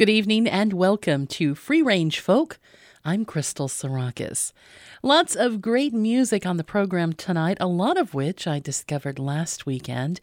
Good evening and welcome to Free Range Folk. I'm Crystal Sarakas. Lots of great music on the program tonight, a lot of which I discovered last weekend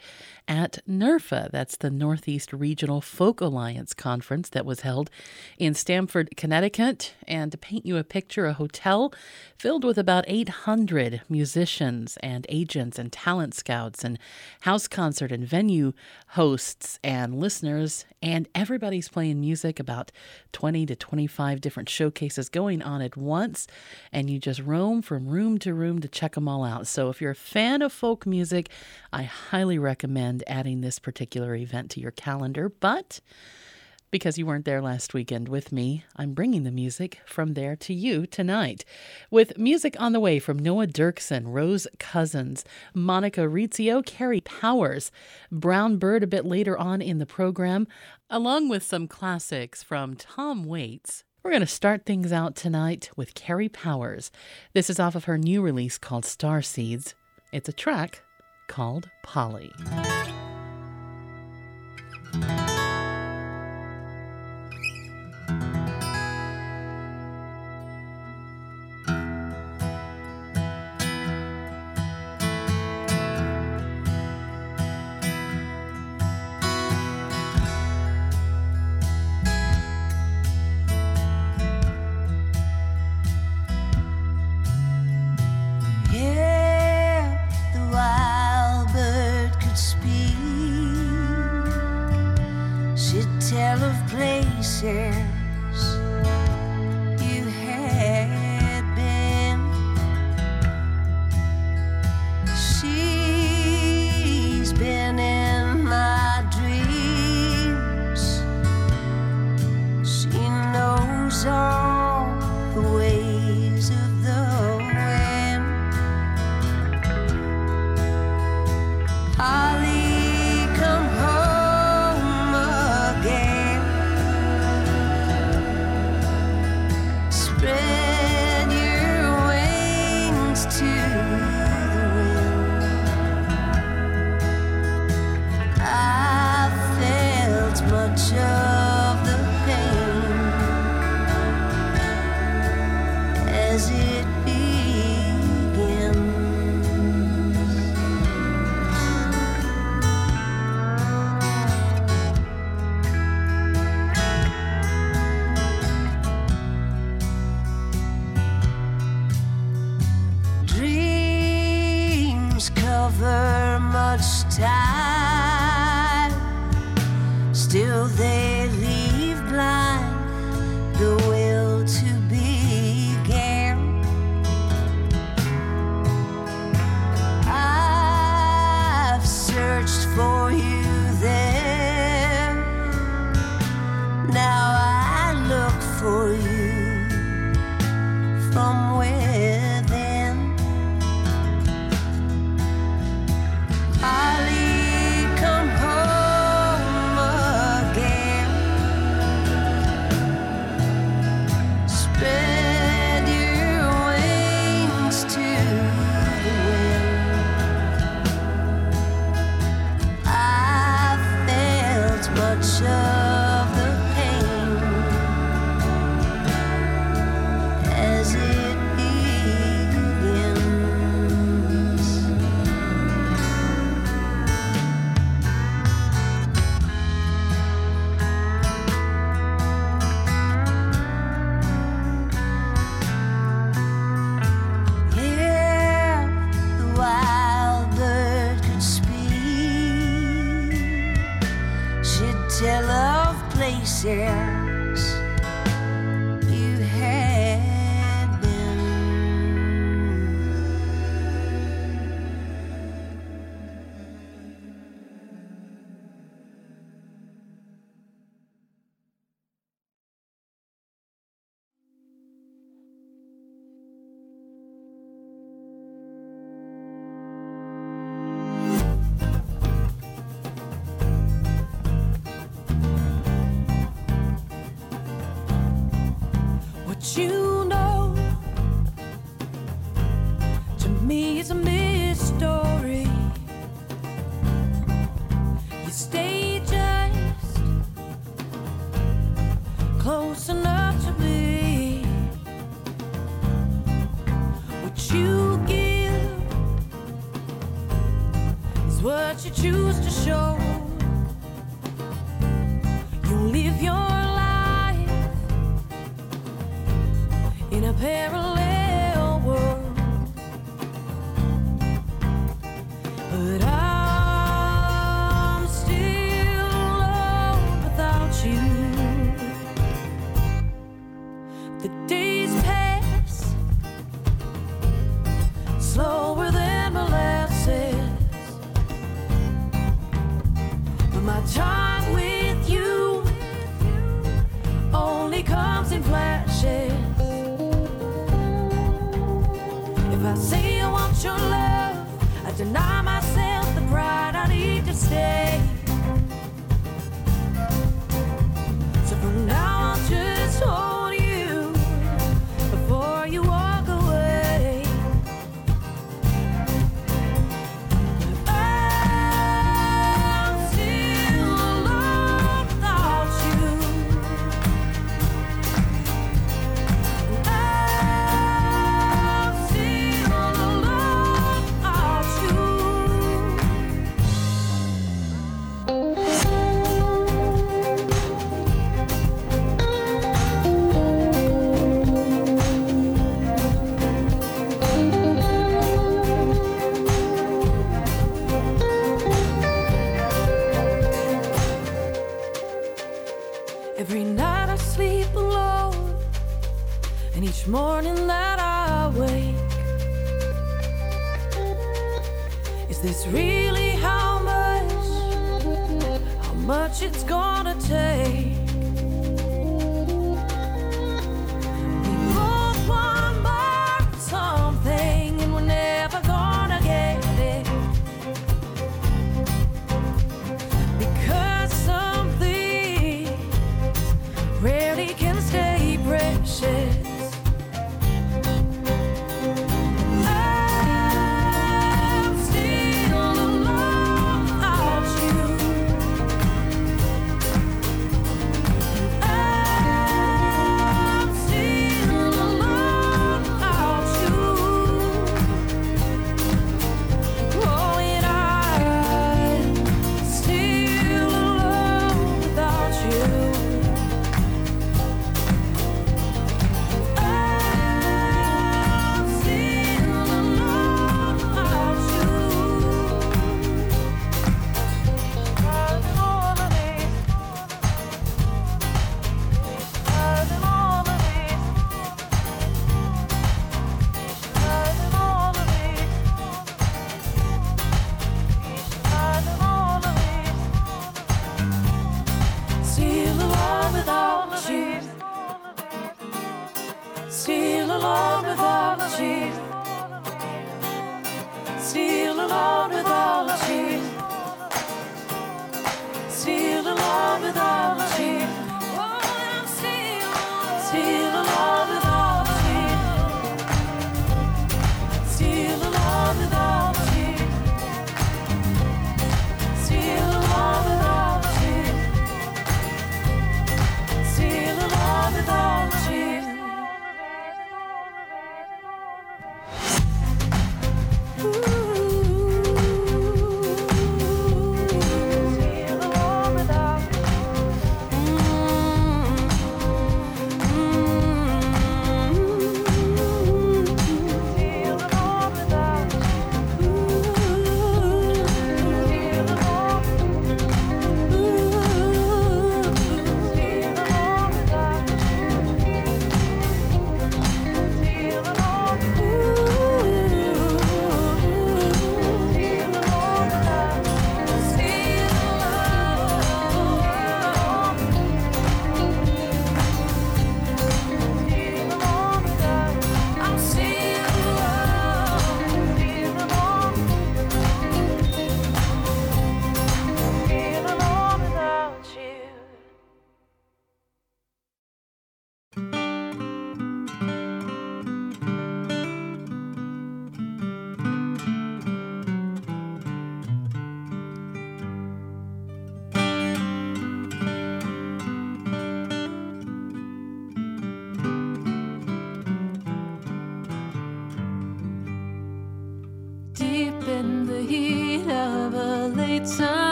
at NERFA. That's the Northeast Regional Folk Alliance Conference that was held in Stamford, Connecticut. And to paint you a picture, a hotel filled with about 800 musicians and agents and talent scouts and house concert and venue hosts and listeners. And everybody's playing music, about 20 to 25 different showcases going on at once. And you just roam from room to room to check them all out. So if you're a fan of folk music, I highly recommend adding this particular event to your calendar. But because you weren't there last weekend with me, I'm bringing the music from there to you tonight. With music on the way from Noah Derksen, Rose Cousins, Monica Rizzio, Carrie Powers, Brown Bird a bit later on in the program, along with some classics from Tom Waits. We're going to start things out tonight with Carrie Powers. This is off of her new release called Star Seeds. It's a track called Polly.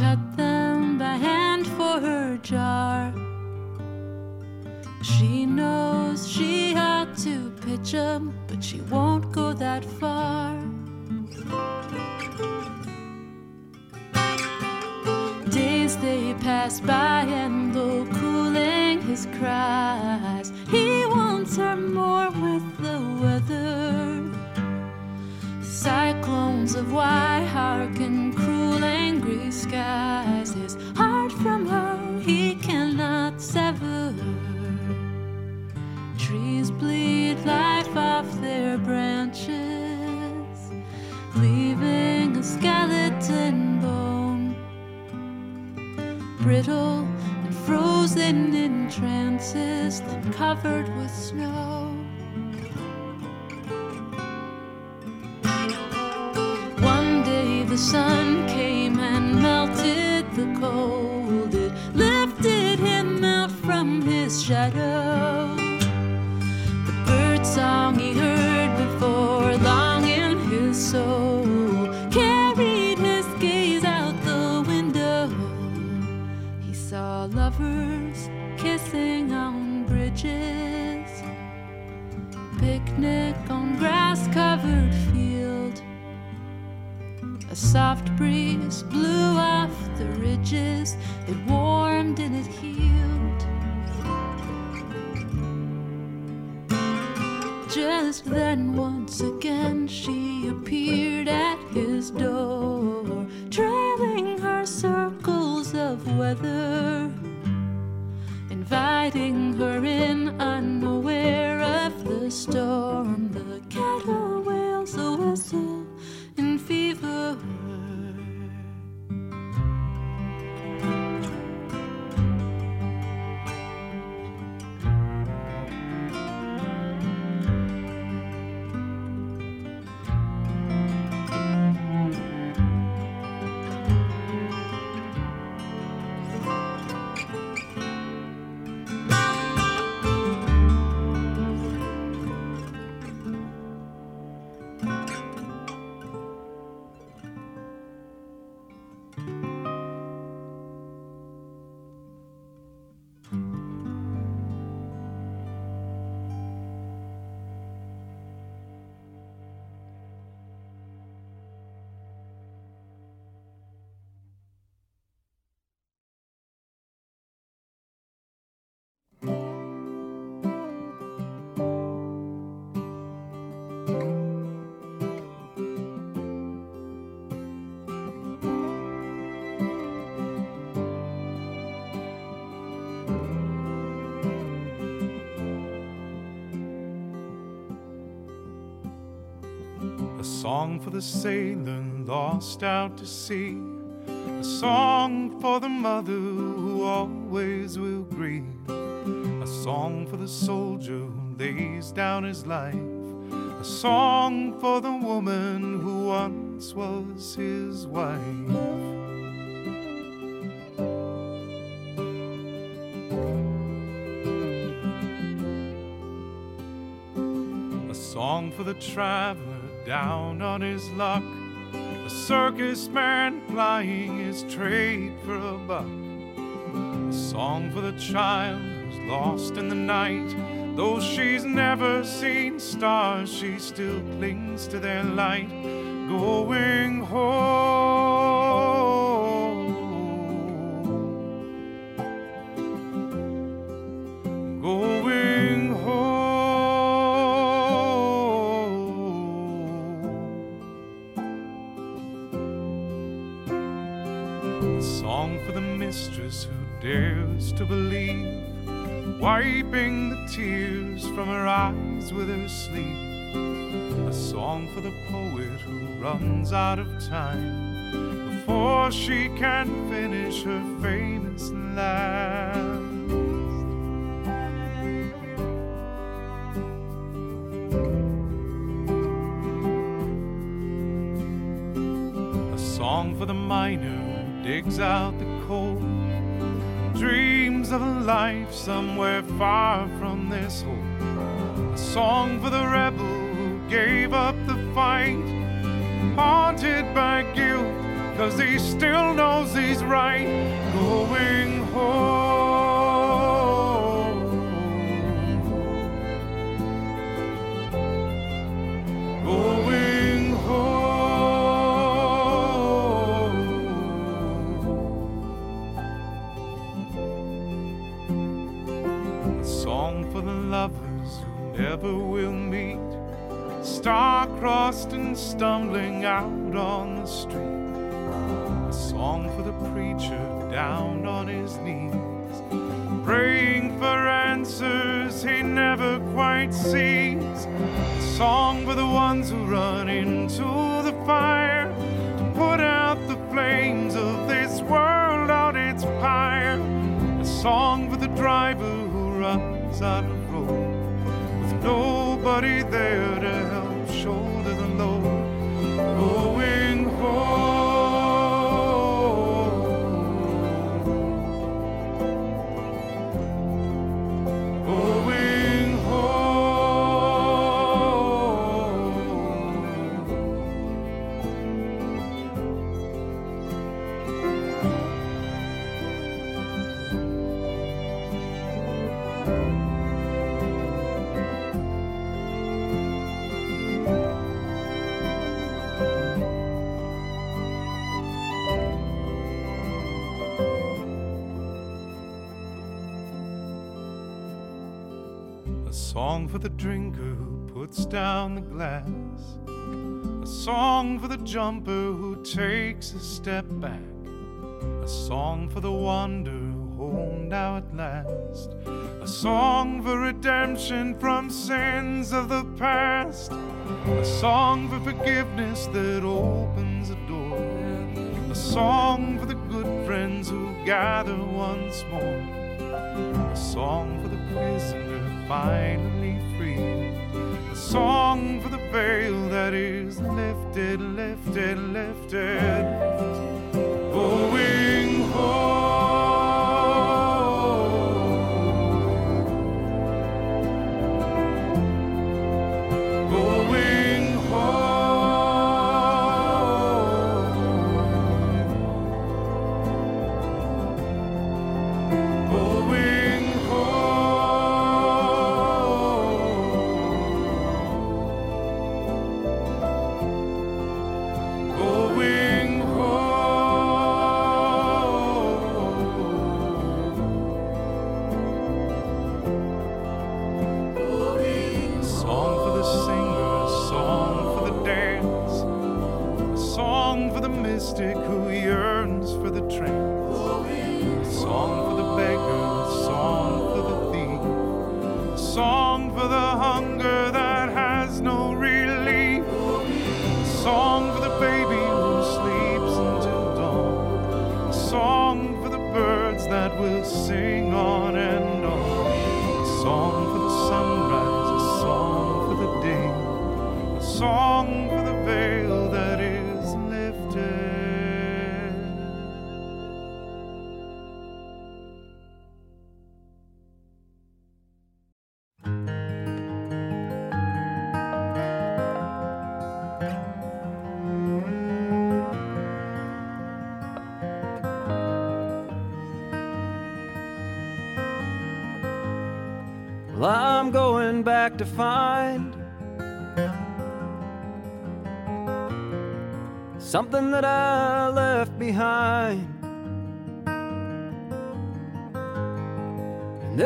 Cut them by hand for her jar. She knows she ought to pitch 'em, but she won't go that far. Days they pass by, and though cooling his cries, he wants her more with the weather. Cyclones of white hearken cruel, skies. His heart from her he cannot sever. Trees bleed life off their branches, leaving a skeleton bone, brittle and frozen in trances, then covered with snow. One day the sun came picnic on grass covered field. A soft breeze blew off the ridges, it warmed and it healed. Just then, once again, she appeared at his door, trailing her circles of weather, inviting her in, unaware the storm. The cattle wails a whistle in fever. Song for the sailor lost out to sea. A song for the mother who always will grieve. A song for the soldier who lays down his life. A song for the woman who once was his wife. A song for the traveler down on his luck. A circus man plying his trade for a buck. A song for the child who's lost in the night. Though she's never seen stars, she still clings to their light. Going home. Dares to believe, wiping the tears from her eyes with her sleeve. A song for the poet who runs out of time before she can finish her famous last. Life somewhere far from this home. A song for the rebel who gave up the fight, haunted by guilt, cause he still knows he's right, going home. Never quite. A song for the ones who run into the fire to put out the flames of this world on its pyre. A song for the driver who runs out of road with nobody there the glass. A song for the jumper who takes a step back. A song for the wanderer home now at last. A song for redemption from sins of the past. A song for forgiveness that opens a door. A song for the good friends who gather once more. A song for the prisoner finally free. Song for the veil that is lifted, lifted, lifted.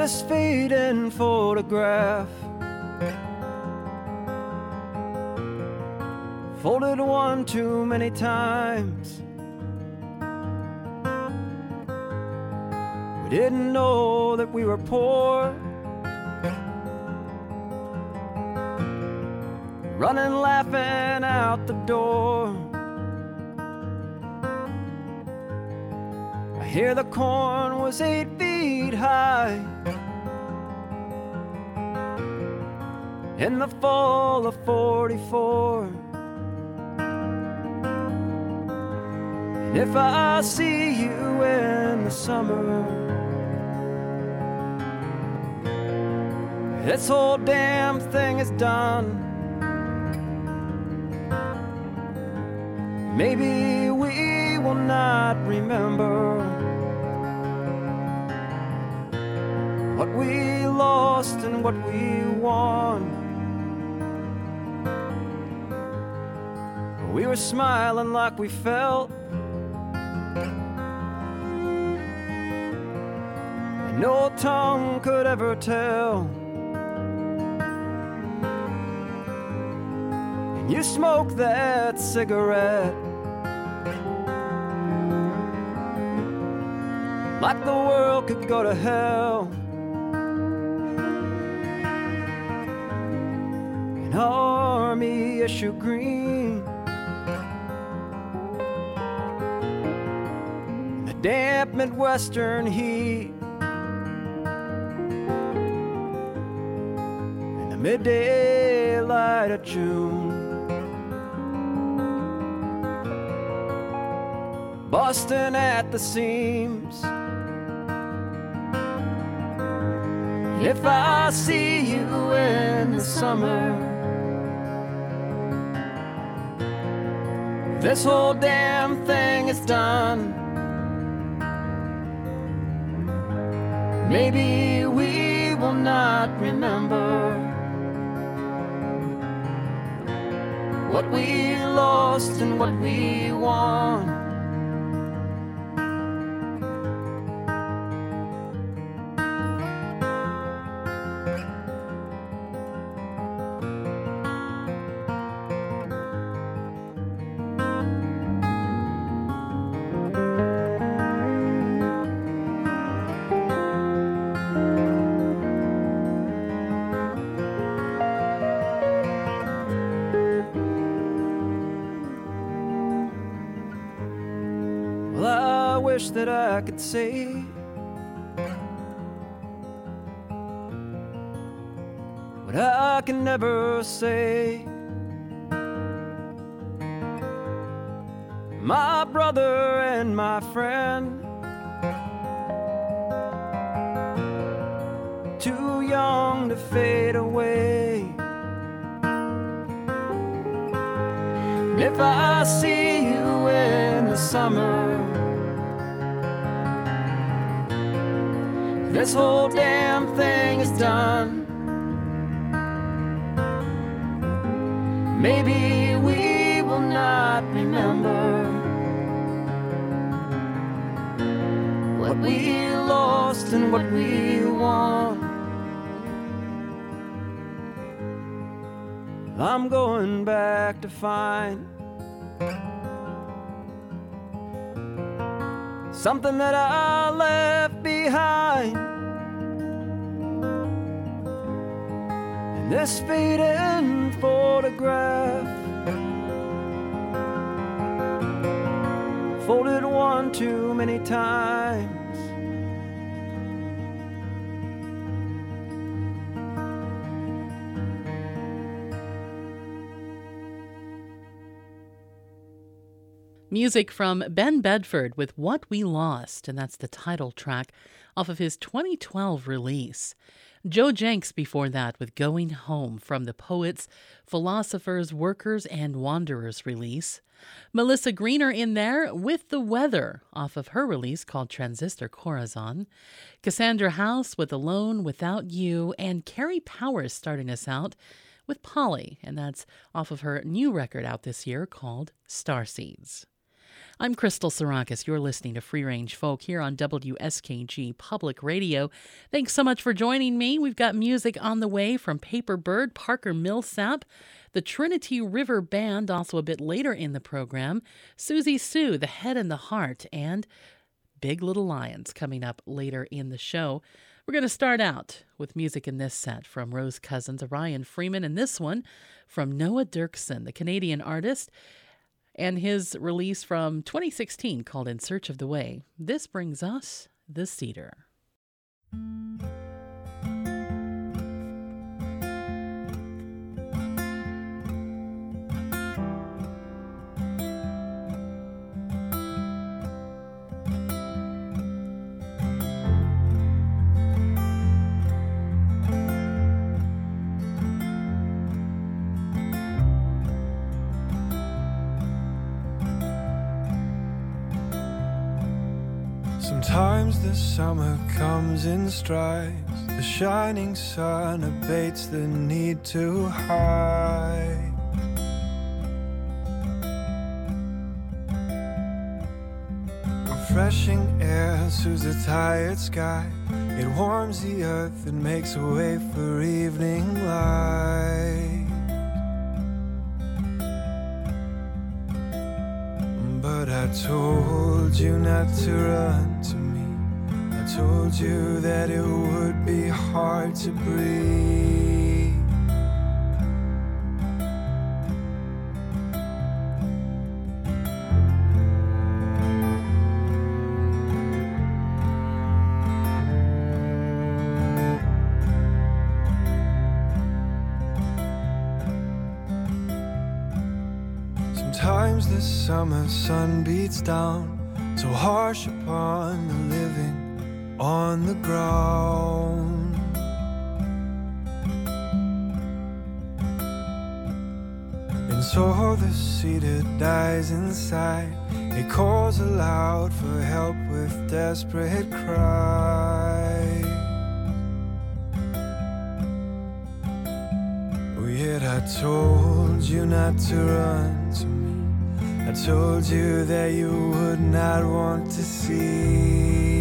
Fading photograph, folded one too many times. We didn't know that we were poor. running laughing out the door. I hear the corn was eight feet high. In the fall of 44. And if I see you in the summer, this whole damn thing is done. Maybe we will not remember what we lost and what we won. We were smiling like we felt. No tongue could ever tell. And you smoked that cigarette. Like the world could go to hell. An army issue green. Midwestern heat. In the midday light of June. Busting at the seams. If I see you in the summer, this whole damn thing is done. Maybe we will not remember what we lost and what we won. Could say what I can never say. My brother and my friend, too young to fade away. And If I see you in the summer, this whole damn thing is done. Maybe we will not remember what we lost and what we won. I'm going back to find something that I left behind. This fading photograph, folded one too many times. Music from Ben Bedford with What We Lost, and that's the title track off of his 2012 release. Joe Jencks before that with Going Home from the Poets, Philosophers, Workers, and Wanderers release. Melissa Greener in there with The Weather off of her release called Transistor Corazon. Cassandra House with Alone Without You, and Carrie Powers starting us out with Polly, and that's off of her new record out this year called Starseeds. I'm Crystal Sarakas. You're listening to Free Range Folk here on WSKG Public Radio. Thanks so much for joining me. We've got music on the way from Paper Bird, Parker Millsap, the Trinity River Band, also a bit later in the program, Susie Suh, The Head and the Heart, and Big Little Lions coming up later in the show. We're going to start out with music in this set from Rose Cousins, Ryan Freeman, and this one from Noah Derksen, the Canadian artist and his release from 2016 called In Search of the Way. This brings us The Cedar. Summer comes in strides. The shining sun abates the need to hide. Refreshing air soothes the tired sky. It warms the earth and makes a way for evening light. But I told you not to run to told you that it would be hard to breathe. Sometimes the summer sun beats down so harsh upon the living on the ground. And so the cedar dies inside. It calls aloud for help with desperate cries. Oh, yet I told you not to run to me. I told you that you would not want to see.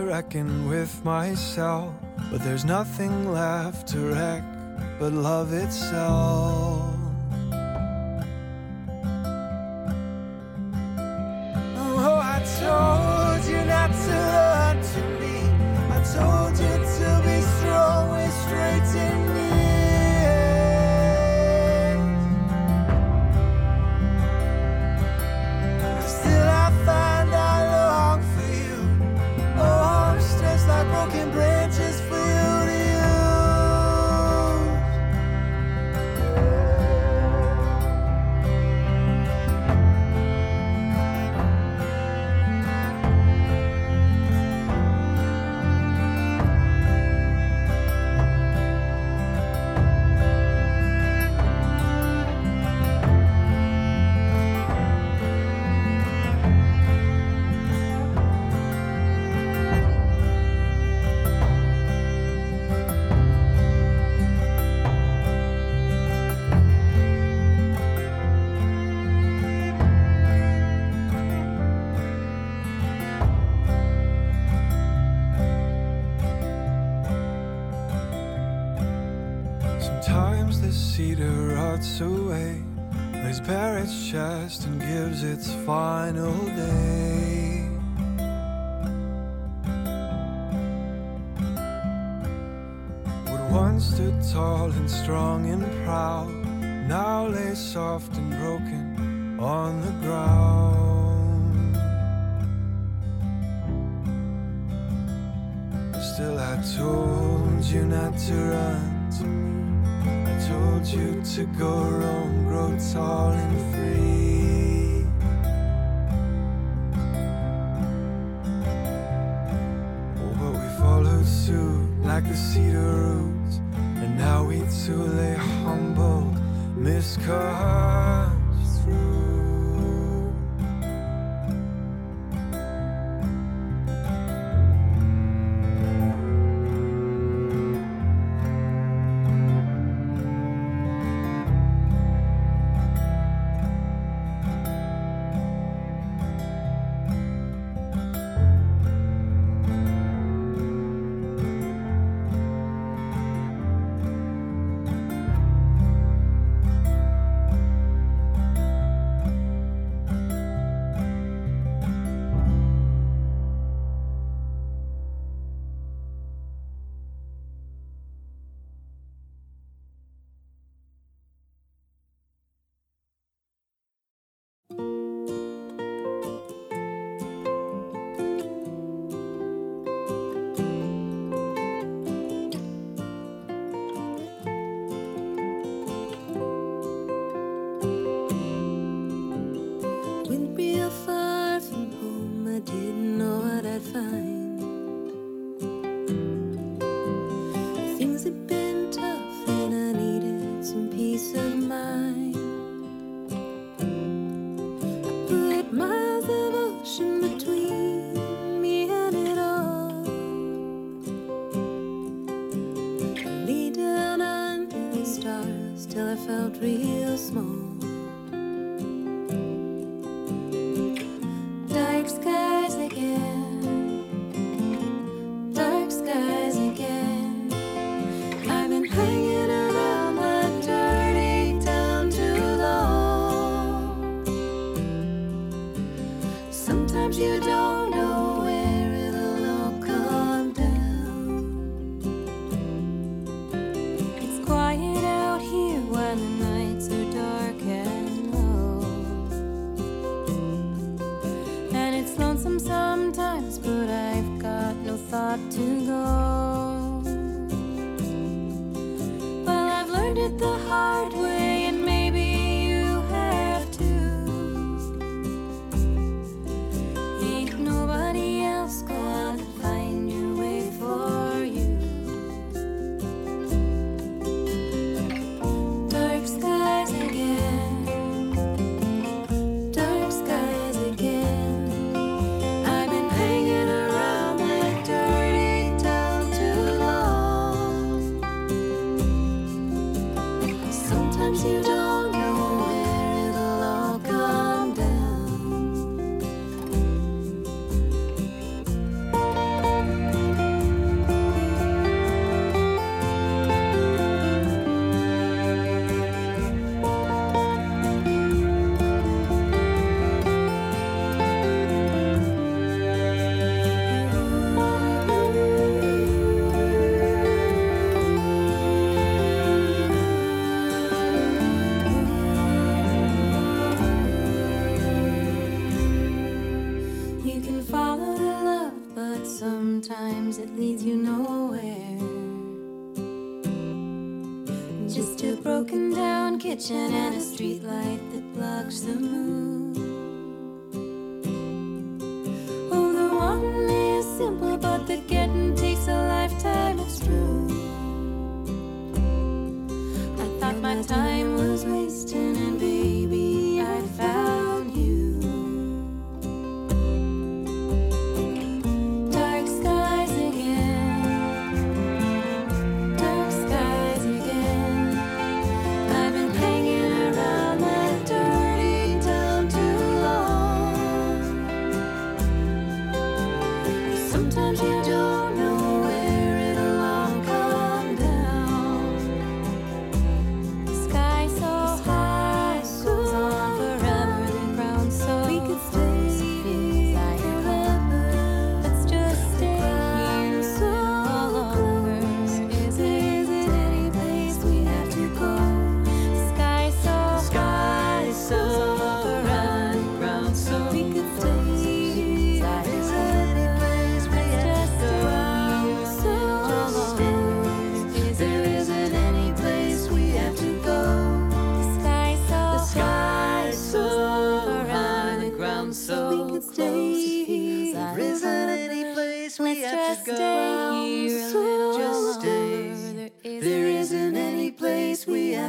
To reckon with myself, but there's nothing left to wreck but love itself. Stood tall and strong and proud, now lay soft and broken on the ground. Still, I told you not to run to me. I told you to go roam, grow tall and free. Oh, but we followed suit like the cedar misconstrued. till I felt real small. kitchen and a streetlight.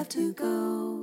have to go.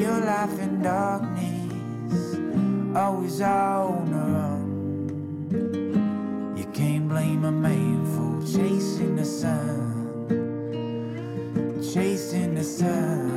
your life in darkness, always on the run. You can't blame a man for chasing the sun, chasing the sun.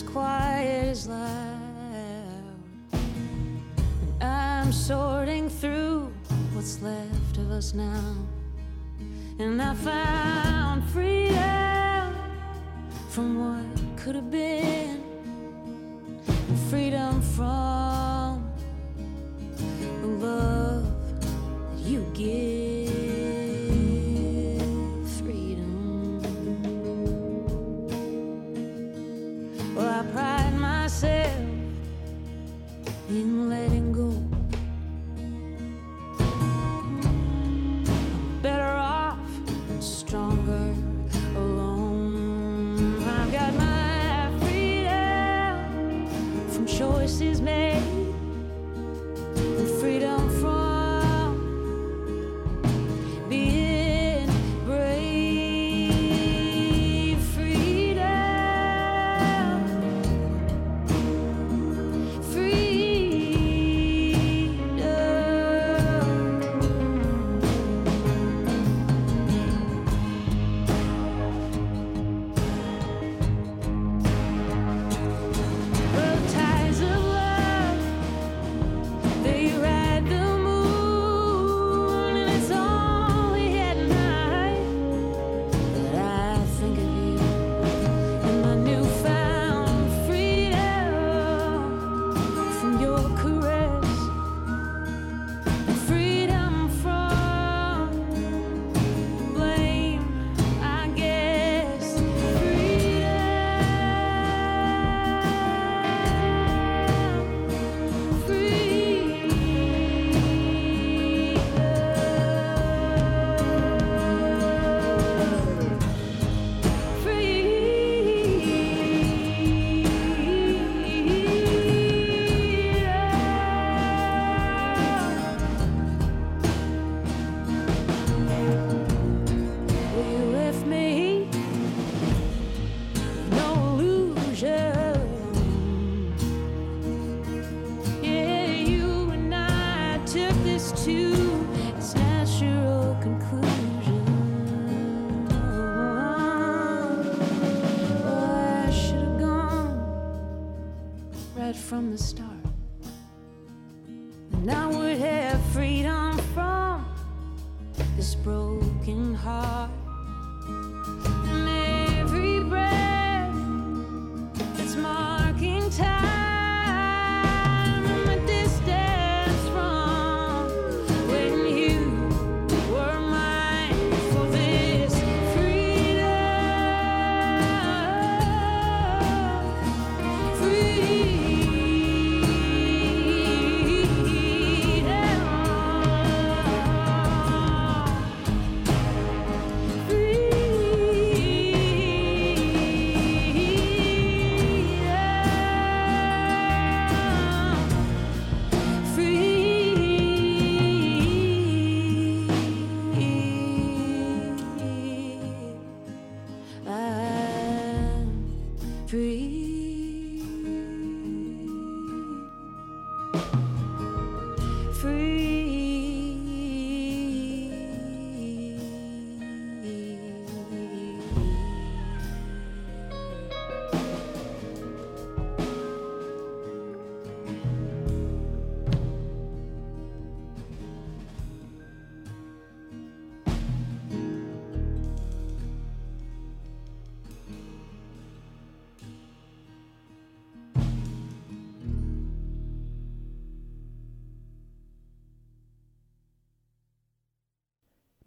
as quiet as loud. And I'm sorting through what's left of us now.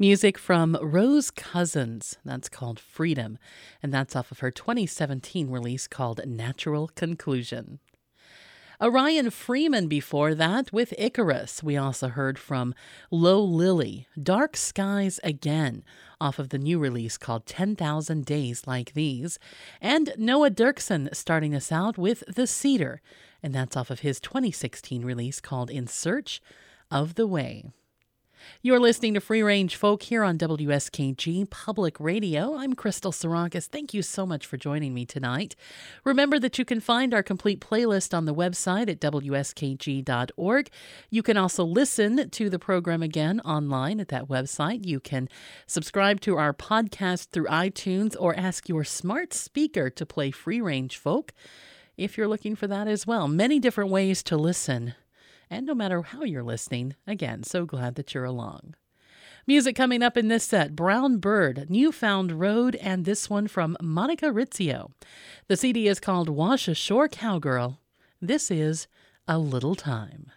Music from Rose Cousins. That's called Freedom, and that's off of her 2017 release called Natural Conclusion. Orion Freeman before that with Icarus. We also heard from Low Lily, Dark Skies Again, off of the new release called 10,000 Days Like These. And Noah Derksen starting us out with The Cedar, and that's off of his 2016 release called In Search of the Way. You're listening to Free Range Folk here on WSKG Public Radio. I'm Crystal Sarakas. Thank you so much for joining me tonight. Remember that you can find our complete playlist on the website at WSKG.org. You can also listen to the program again online at that website. You can subscribe to our podcast through iTunes or ask your smart speaker to play Free Range Folk if you're looking for that as well. Many different ways to listen and no matter how you're listening, again, so glad that you're along. Music coming up in this set Brown Bird, New Found Road, and this one from Monica Rizzio. The CD is called Wash Ashore Cowgirl. This is A Little Time.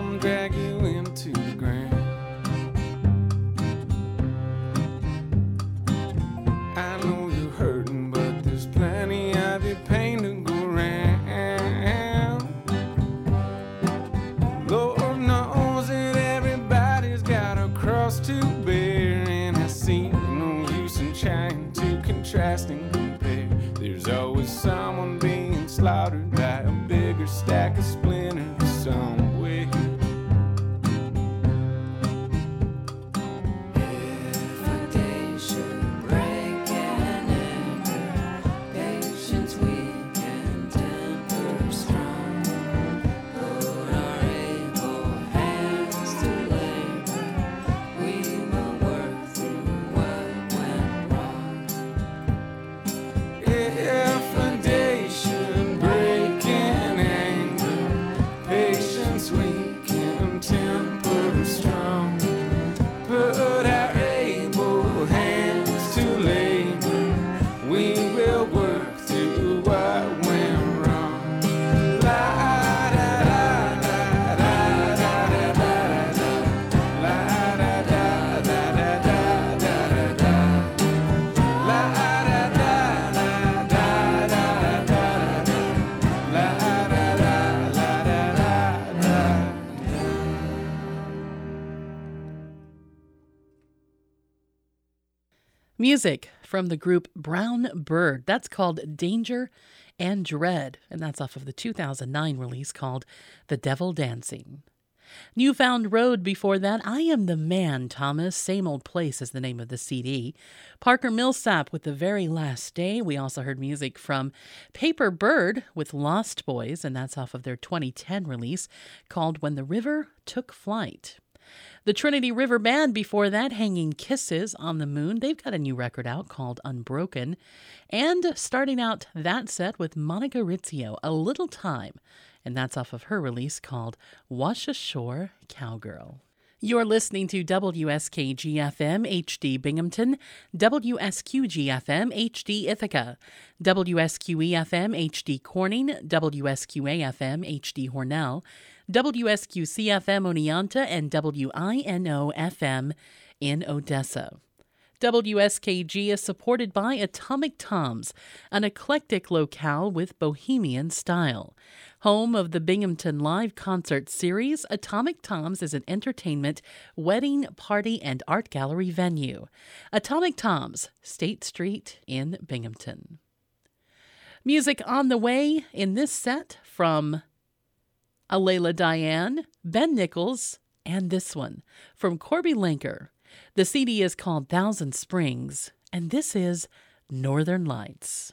You let Music from the group Brown Bird. That's called Danger and Dread, and that's off of the 2009 release called The Devil Dancing. Newfound Road before that, I Am the Man, Thomas. Same Old Place is the name of the CD. Parker Millsap with The Very Last Day. We also heard music from Paper Bird with Lost Boys, and that's off of their 2010 release called When the River Took Flight. The Trinity River Band before that, Hanging Kisses on the Moon. They've got a new record out called Unbroken. And starting out that set with Monica Rizzio, A Little Time. And that's off of her release called Wash Ashore Cowgirl. You're listening to WSKG-FM HD Binghamton, WSQG-FM HD Ithaca, WSQE-FM HD Corning, WSQA-FM HD Hornell, WSQC-FM Oneonta, and WINO-FM in Odessa. WSKG is supported by Atomic Toms, an eclectic locale with bohemian style. Home of the Binghamton Live Concert Series, Atomic Toms is an entertainment, wedding, party, and art gallery venue. Atomic Toms, State Street in Binghamton. Music on the way in this set from Alela Diane, Ben Nichols, and this one from Korby Lenker. The CD is called Thousand Springs, and this is Northern Lights.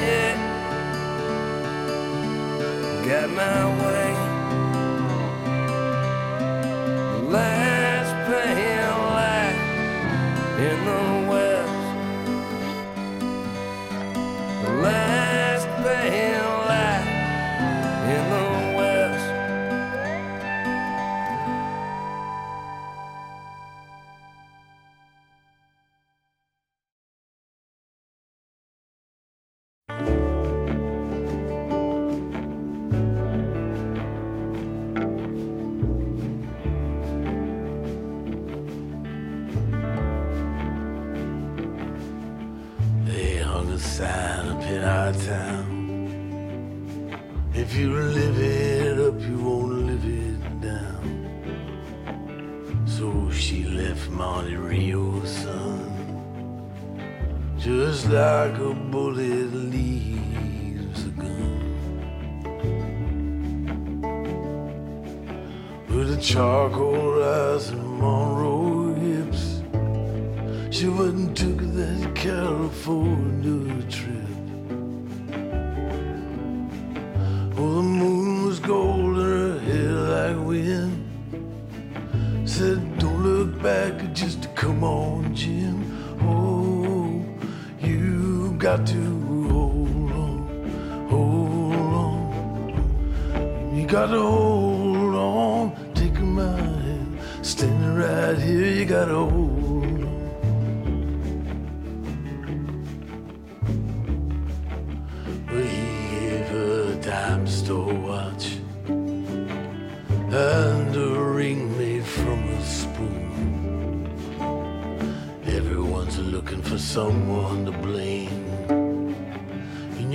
It, got my way.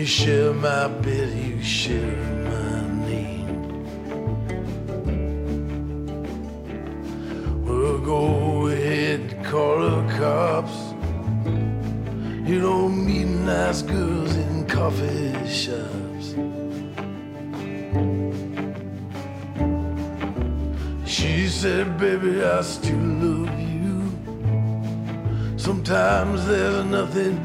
You share my bed, you share my name. Well, go ahead, call the cops. You don't meet nice girls in coffee shops. She said, Baby, I still love you. Sometimes there's nothing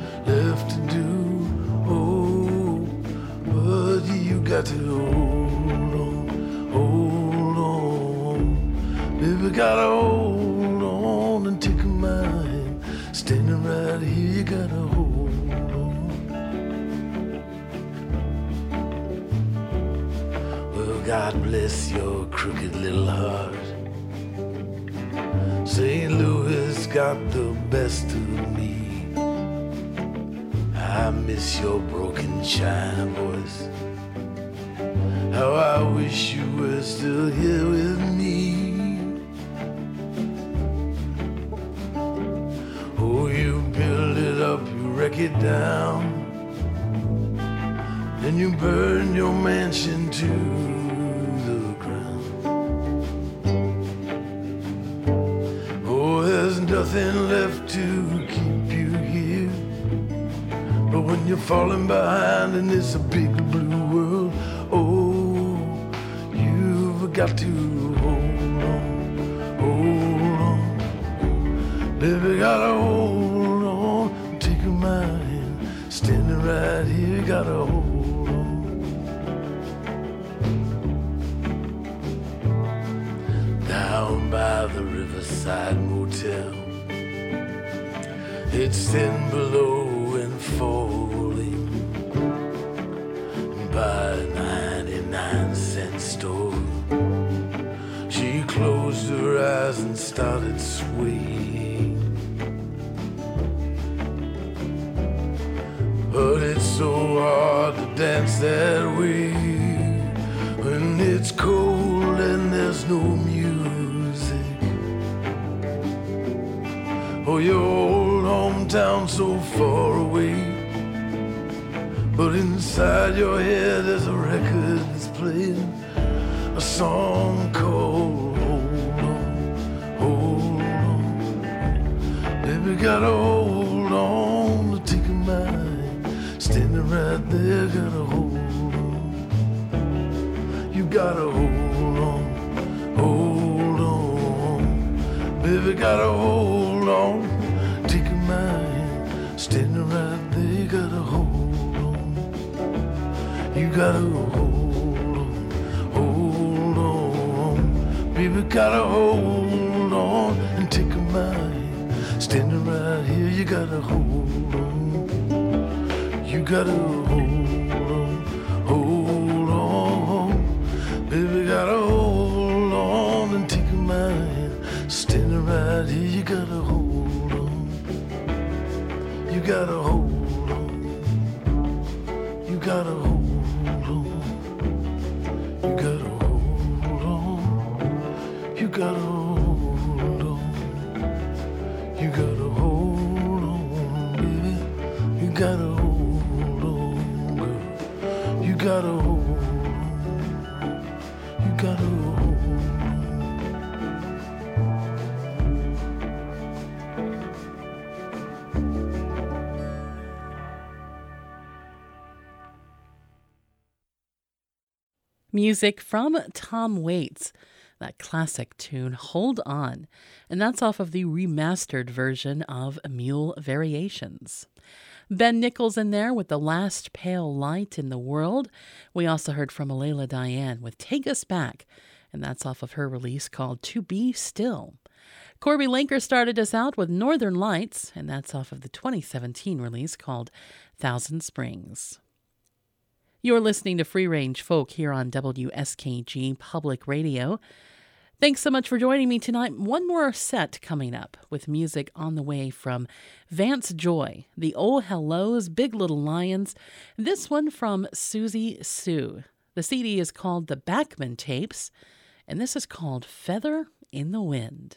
china voice. How I wish you were still here with me. Oh, you build it up, you wreck it down. Then you burn your mansion to the ground. Oh, there's nothing left to keep you here. But when you're falling behind in this big blue world, oh, you've got to hold on, hold on. Baby, gotta hold on, take my hand, standing right here, gotta hold on. Down by the riverside motel, it's thin below started sweet. But it's so hard to dance that way when it's cold and there's no music. Oh, your old hometown so far away, but inside your head there's a Baby, gotta hold on to take a mind. Standing right there, gotta hold on. You gotta hold on, hold on. Baby, gotta hold on, take a mind. Standing right there, gotta hold on. You gotta hold on, hold on. Baby, gotta hold hold on. You gotta hold on, hold on. Baby, gotta hold on and take a mind. Standing right here, you gotta hold on. You gotta Music from Tom Waits, that classic tune, Hold On. And that's off of the remastered version of Mule Variations. Ben Nichols in there with The Last Pale Light in the World. We also heard from Alela Diane with Take Us Back, and that's off of her release called To Be Still. Korby Lenker started us out with Northern Lights, and that's off of the 2017 release called Thousand Springs. You're listening to Free Range Folk here on WSKG Public Radio. Thanks so much for joining me tonight. One more set coming up with music on the way from Vance Joy, the Oh Hellos, Big Little Lions. This one from Susie Suh. The CD is called The Backman Tapes, and this is called Feather in the Wind.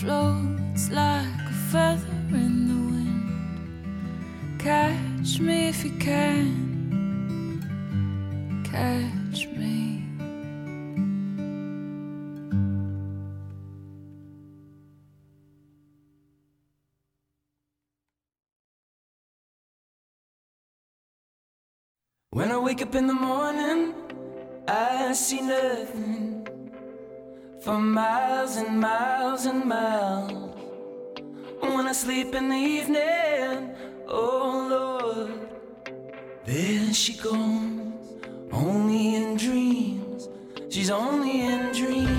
floats like a feather in the wind. Catch me if you can. Catch me. When I wake up in the morning, I see nothing for miles and miles and miles. When I sleep in the evening, oh Lord, there she goes, only in dreams. She's only in dreams.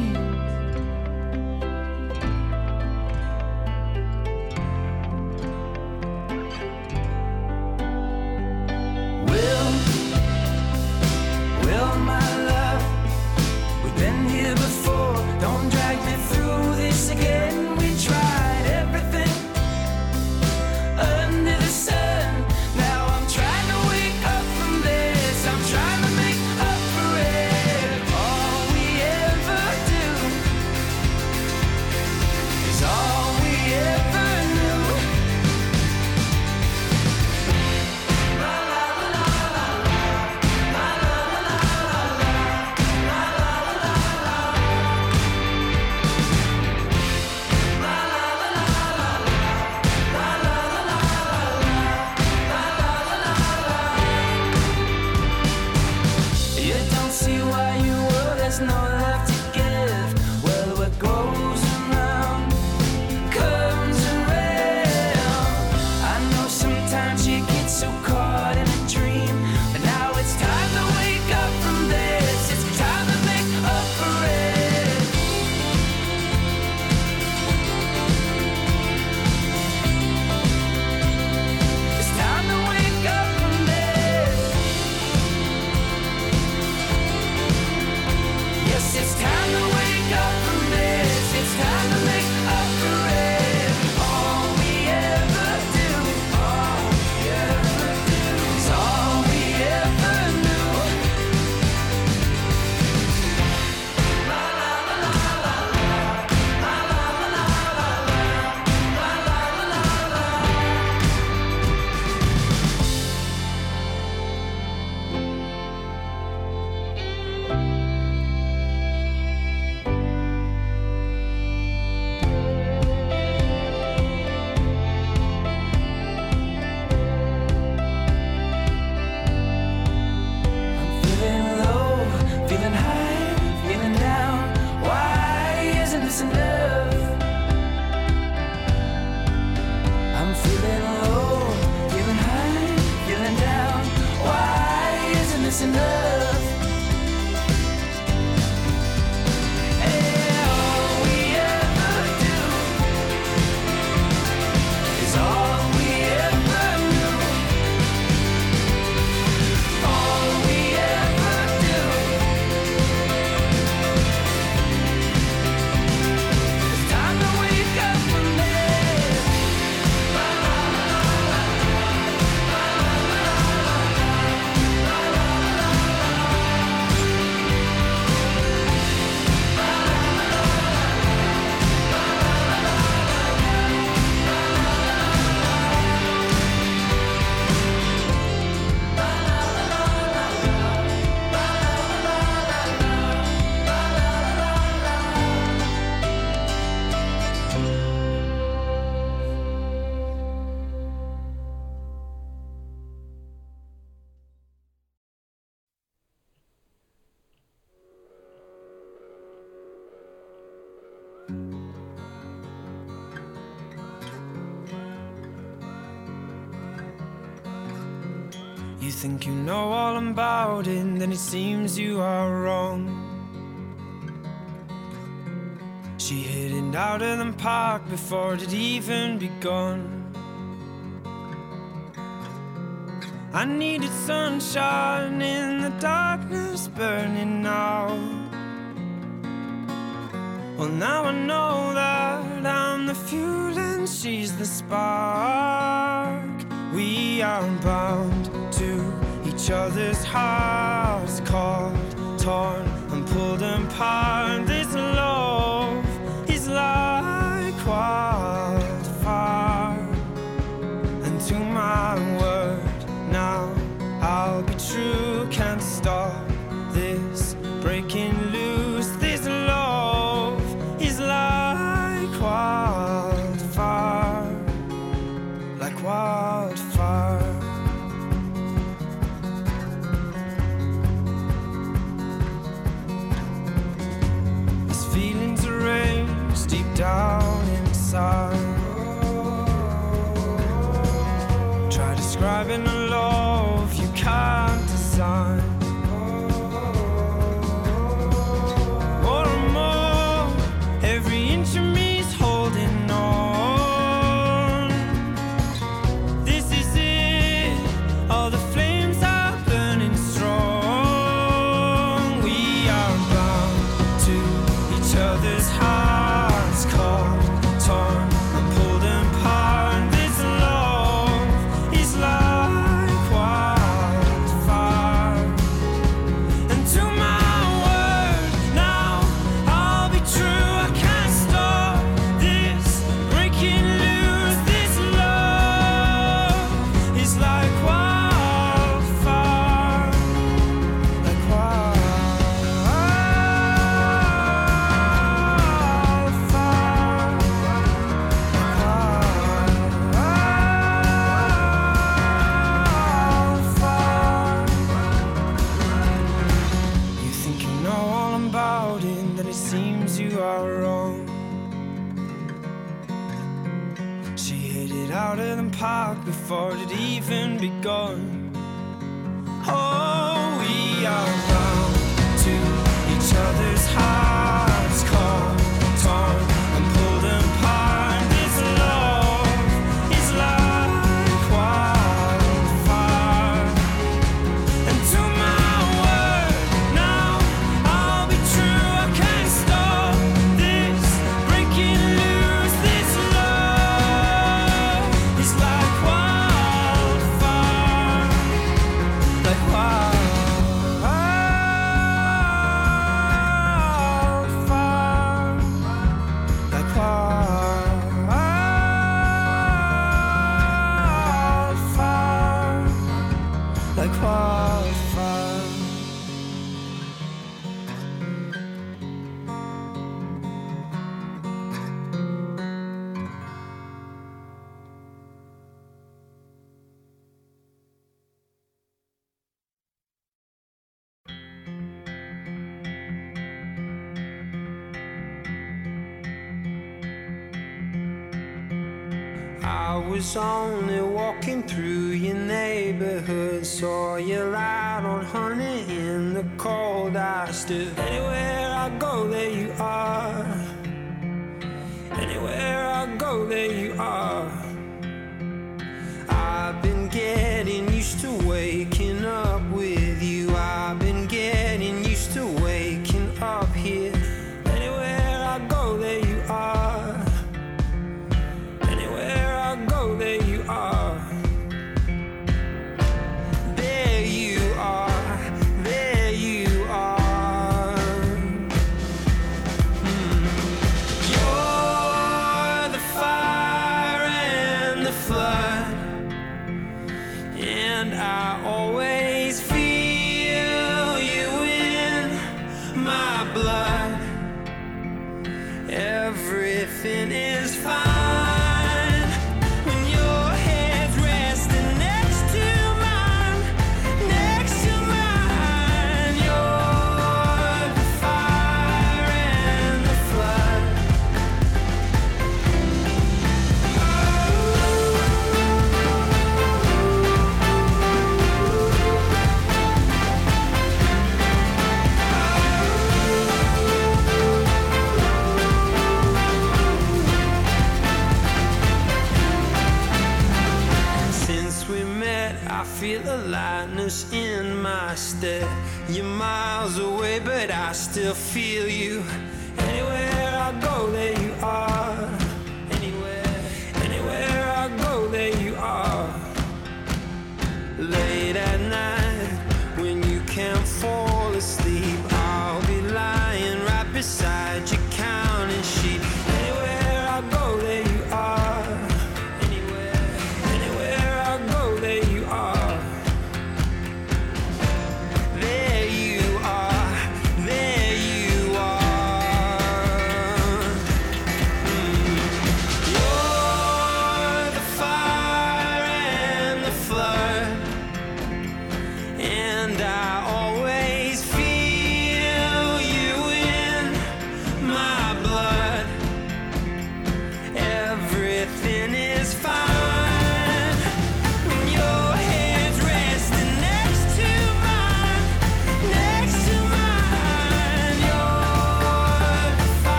about it, then it seems you are wrong. She hid it out of the park before it had even begun. I needed sunshine in the darkness burning out. Well, now I know that I'm the fuel and she's the spark. We are bound to each other's hearts called, torn, and pulled apart. This love is like wildfire. And to my word, now I'll be true. time. Try describing a love you can't. I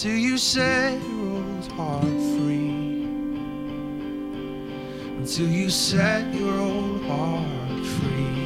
till you set your old heart free. Until you set your old heart free.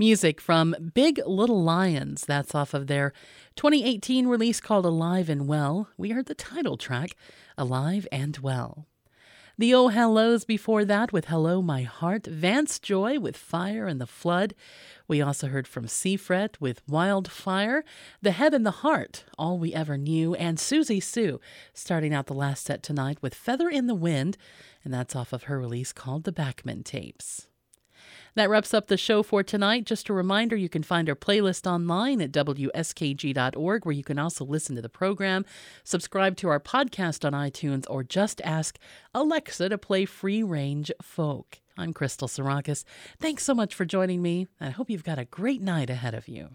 Music from Big Little Lions. That's off of their 2018 release called Alive and Well. We heard the title track, Alive and Well. The Oh Hellos before that with Hello My Heart, Vance Joy with Fire and the Flood. We also heard from Seafret with Wildfire, The Head and the Heart, All We Ever Knew, and Susie Suh starting out the last set tonight with Feather in the Wind, and that's off of her release called The Backman Tapes. That wraps up the show for tonight. Just a reminder you can find our playlist online at WSKG.org, where you can also listen to the program, subscribe to our podcast on iTunes, or just ask Alexa to play free range folk. I'm Crystal Sarakas. Thanks so much for joining me. I hope you've got a great night ahead of you.